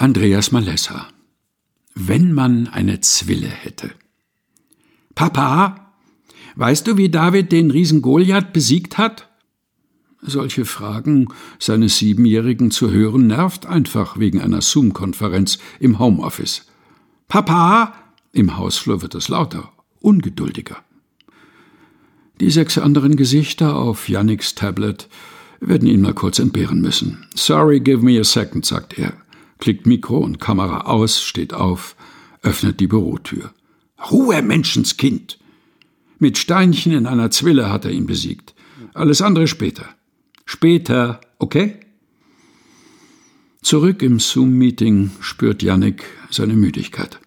Andreas Malessa. Wenn man eine Zwille hätte. Papa, weißt du, wie David den Riesen Goliath besiegt hat? Solche Fragen seines Siebenjährigen zu hören nervt einfach wegen einer Zoom-Konferenz im Homeoffice. Papa! Im Hausflur wird es lauter, ungeduldiger. Die sechs anderen Gesichter auf Yannicks Tablet werden ihn mal kurz entbehren müssen. Sorry, give me a second, sagt er klickt Mikro und Kamera aus, steht auf, öffnet die Bürotür. Ruhe, Menschenskind! Mit Steinchen in einer Zwille hat er ihn besiegt. Alles andere später. Später, okay? Zurück im Zoom-Meeting spürt Yannick seine Müdigkeit.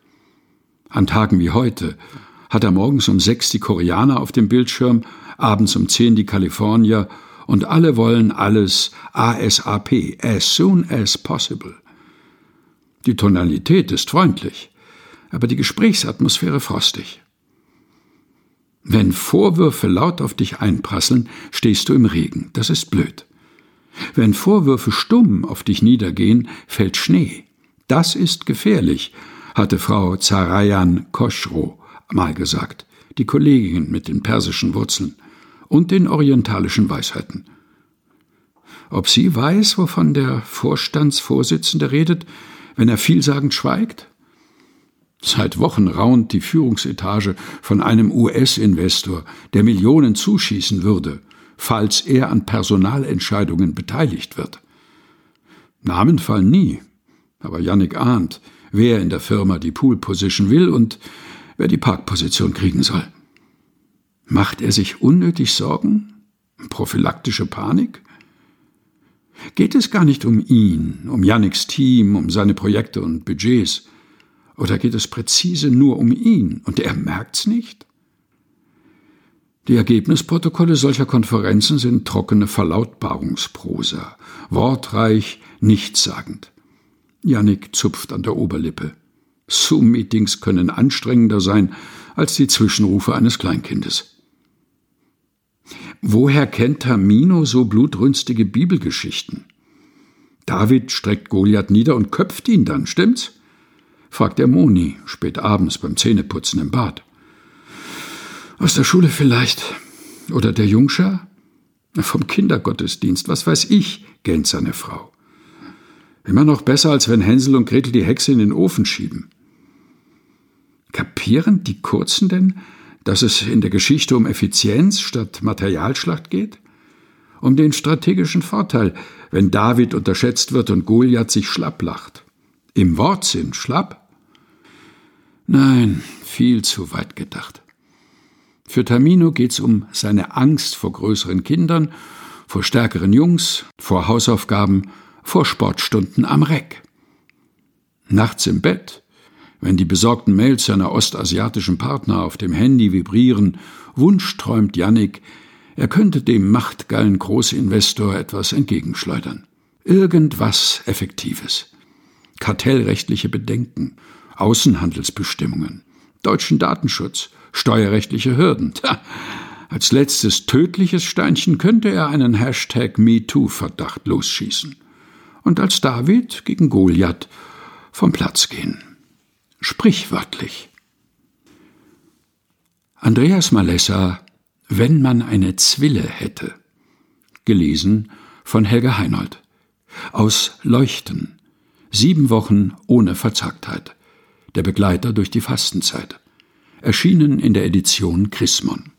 An Tagen wie heute hat er morgens um sechs die Koreaner auf dem Bildschirm, abends um zehn die Kalifornier und alle wollen alles ASAP, as soon as possible. Die Tonalität ist freundlich, aber die Gesprächsatmosphäre frostig. Wenn Vorwürfe laut auf dich einprasseln, stehst du im Regen. Das ist blöd. Wenn Vorwürfe stumm auf dich niedergehen, fällt Schnee. Das ist gefährlich, hatte Frau Zarayan Koschro mal gesagt, die Kollegin mit den persischen Wurzeln und den orientalischen Weisheiten. Ob sie weiß, wovon der Vorstandsvorsitzende redet, wenn er vielsagend schweigt? Seit Wochen raunt die Führungsetage von einem US-Investor, der Millionen zuschießen würde, falls er an Personalentscheidungen beteiligt wird. Namen fallen nie, aber Yannick ahnt, wer in der Firma die Pool-Position will und wer die Parkposition kriegen soll. Macht er sich unnötig Sorgen? Prophylaktische Panik? Geht es gar nicht um ihn, um Yannicks Team, um seine Projekte und Budgets? Oder geht es präzise nur um ihn und er merkt's nicht? Die Ergebnisprotokolle solcher Konferenzen sind trockene Verlautbarungsprosa, wortreich, nichtssagend. Yannick zupft an der Oberlippe. Zoom-Meetings können anstrengender sein als die Zwischenrufe eines Kleinkindes. Woher kennt Tamino so blutrünstige Bibelgeschichten? David streckt Goliath nieder und köpft ihn dann, stimmt's? fragt er Moni, spät abends beim Zähneputzen im Bad. Aus der Schule vielleicht. Oder der Jungschar? Vom Kindergottesdienst, was weiß ich, gähnt seine Frau. Immer noch besser, als wenn Hänsel und Gretel die Hexe in den Ofen schieben. Kapieren die Kurzen denn, dass es in der Geschichte um Effizienz statt Materialschlacht geht? Um den strategischen Vorteil, wenn David unterschätzt wird und Goliath sich schlapp lacht. Im Wortsinn schlapp? Nein, viel zu weit gedacht. Für Tamino geht's um seine Angst vor größeren Kindern, vor stärkeren Jungs, vor Hausaufgaben, vor Sportstunden am Reck. Nachts im Bett wenn die besorgten Mails seiner ostasiatischen Partner auf dem Handy vibrieren, wunschträumt Yannick, er könnte dem machtgeilen Großinvestor etwas entgegenschleudern. Irgendwas Effektives. Kartellrechtliche Bedenken, Außenhandelsbestimmungen, deutschen Datenschutz, steuerrechtliche Hürden. Tja, als letztes tödliches Steinchen könnte er einen Hashtag MeToo-Verdacht losschießen und als David gegen Goliath vom Platz gehen sprichwörtlich. Andreas Malessa Wenn man eine Zwille hätte. Gelesen von Helga Heinold. Aus Leuchten. Sieben Wochen ohne Verzagtheit. Der Begleiter durch die Fastenzeit. Erschienen in der Edition Chrismon.